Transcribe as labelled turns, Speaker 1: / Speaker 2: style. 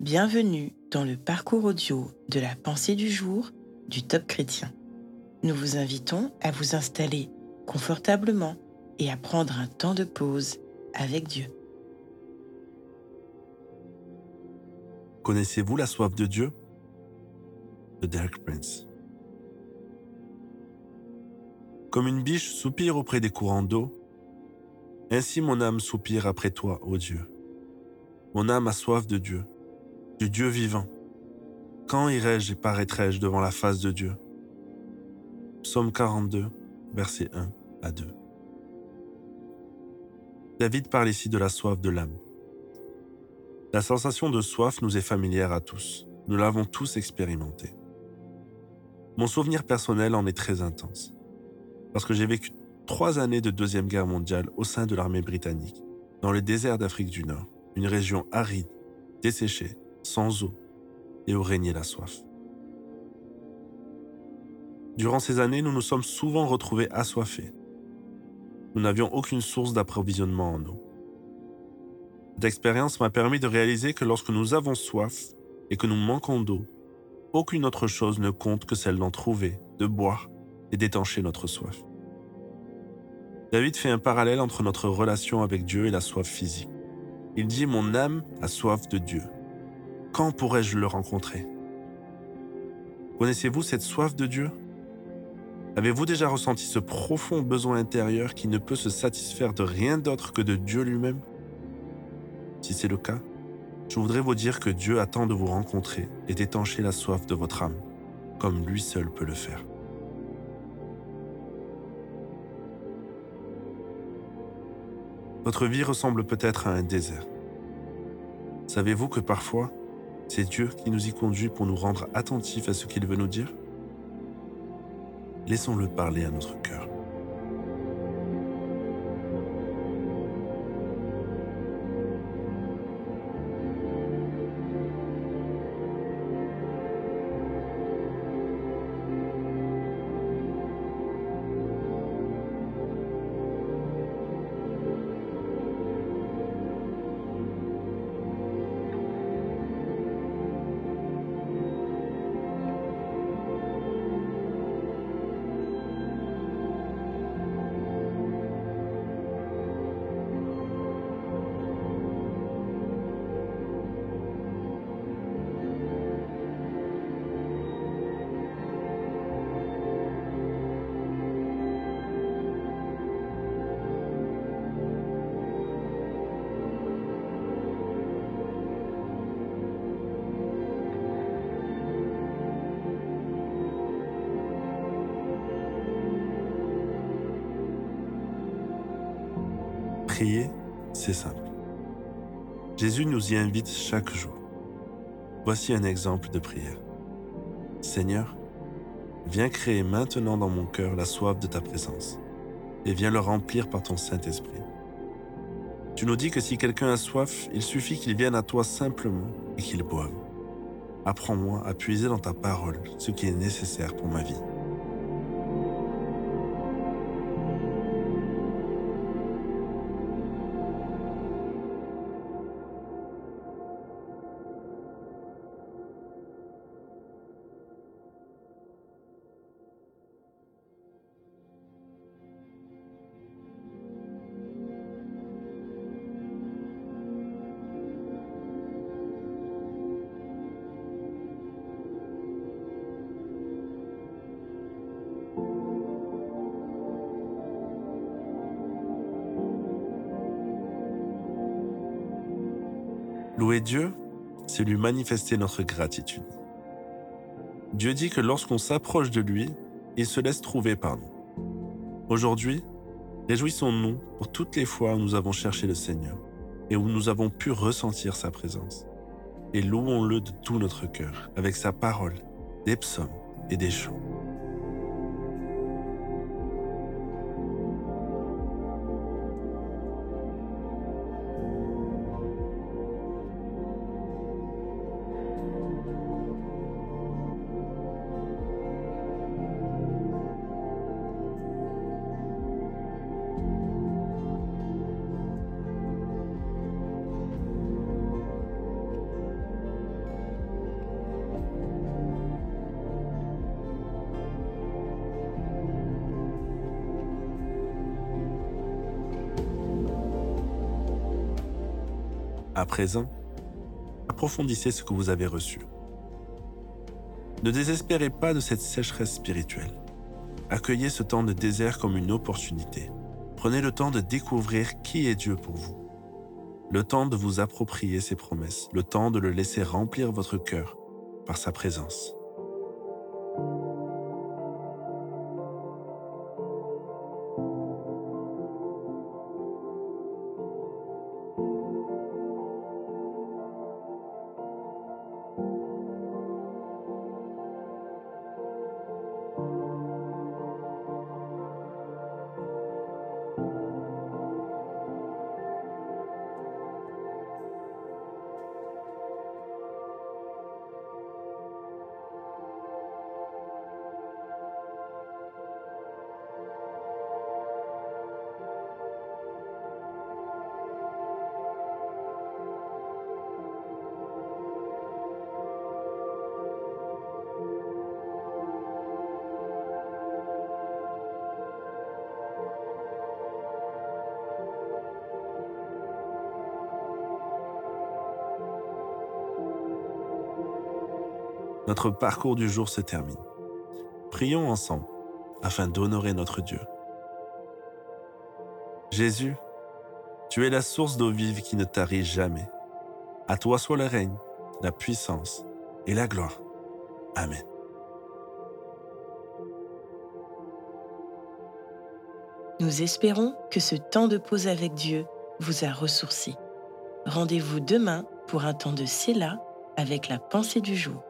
Speaker 1: Bienvenue dans le parcours audio de la pensée du jour du Top Chrétien. Nous vous invitons à vous installer confortablement et à prendre un temps de pause avec Dieu.
Speaker 2: Connaissez-vous la soif de Dieu? De Derek Prince. Comme une biche soupire auprès des courants d'eau, ainsi mon âme soupire après toi, ô Dieu. Mon âme a soif de Dieu, du Dieu vivant. Quand irai-je et paraîtrai-je devant la face de Dieu? Psaume 42, versets 1 à 2. David parle ici de la soif de l'âme. La sensation de soif nous est familière à tous. Nous l'avons tous expérimenté. Mon souvenir personnel en est très intense. Parce que j'ai vécu trois années de Deuxième Guerre mondiale au sein de l'armée britannique, dans le désert d'Afrique du Nord, une région aride, desséchée, sans eau, et où régnait la soif. Durant ces années, nous nous sommes souvent retrouvés assoiffés. Nous n'avions aucune source d'approvisionnement en eau. Cette expérience m'a permis de réaliser que lorsque nous avons soif et que nous manquons d'eau, aucune autre chose ne compte que celle d'en trouver, de boire et d'étancher notre soif. David fait un parallèle entre notre relation avec Dieu et la soif physique. Il dit Mon âme a soif de Dieu. Quand pourrais-je le rencontrer? Connaissez-vous cette soif de Dieu? Avez-vous déjà ressenti ce profond besoin intérieur qui ne peut se satisfaire de rien d'autre que de Dieu lui-même? Si c'est le cas, je voudrais vous dire que Dieu attend de vous rencontrer et d'étancher la soif de votre âme, comme lui seul peut le faire. Votre vie ressemble peut-être à un désert. Savez-vous que parfois, c'est Dieu qui nous y conduit pour nous rendre attentifs à ce qu'il veut nous dire Laissons-le parler à notre cœur. Prier, c'est simple. Jésus nous y invite chaque jour. Voici un exemple de prière. Seigneur, viens créer maintenant dans mon cœur la soif de ta présence et viens le remplir par ton Saint-Esprit. Tu nous dis que si quelqu'un a soif, il suffit qu'il vienne à toi simplement et qu'il boive. Apprends-moi à puiser dans ta parole ce qui est nécessaire pour ma vie. Louer Dieu, c'est lui manifester notre gratitude. Dieu dit que lorsqu'on s'approche de lui, il se laisse trouver par nous. Aujourd'hui, réjouissons-nous pour toutes les fois où nous avons cherché le Seigneur et où nous avons pu ressentir sa présence. Et louons-le de tout notre cœur avec sa parole, des psaumes et des chants. À présent, approfondissez ce que vous avez reçu. Ne désespérez pas de cette sécheresse spirituelle. Accueillez ce temps de désert comme une opportunité. Prenez le temps de découvrir qui est Dieu pour vous. Le temps de vous approprier ses promesses, le temps de le laisser remplir votre cœur par sa présence. Notre parcours du jour se termine. Prions ensemble afin d'honorer notre Dieu. Jésus, tu es la source d'eau vive qui ne tarit jamais. À toi soit le règne, la puissance et la gloire. Amen.
Speaker 1: Nous espérons que ce temps de pause avec Dieu vous a ressourci. Rendez-vous demain pour un temps de Séla avec la pensée du jour.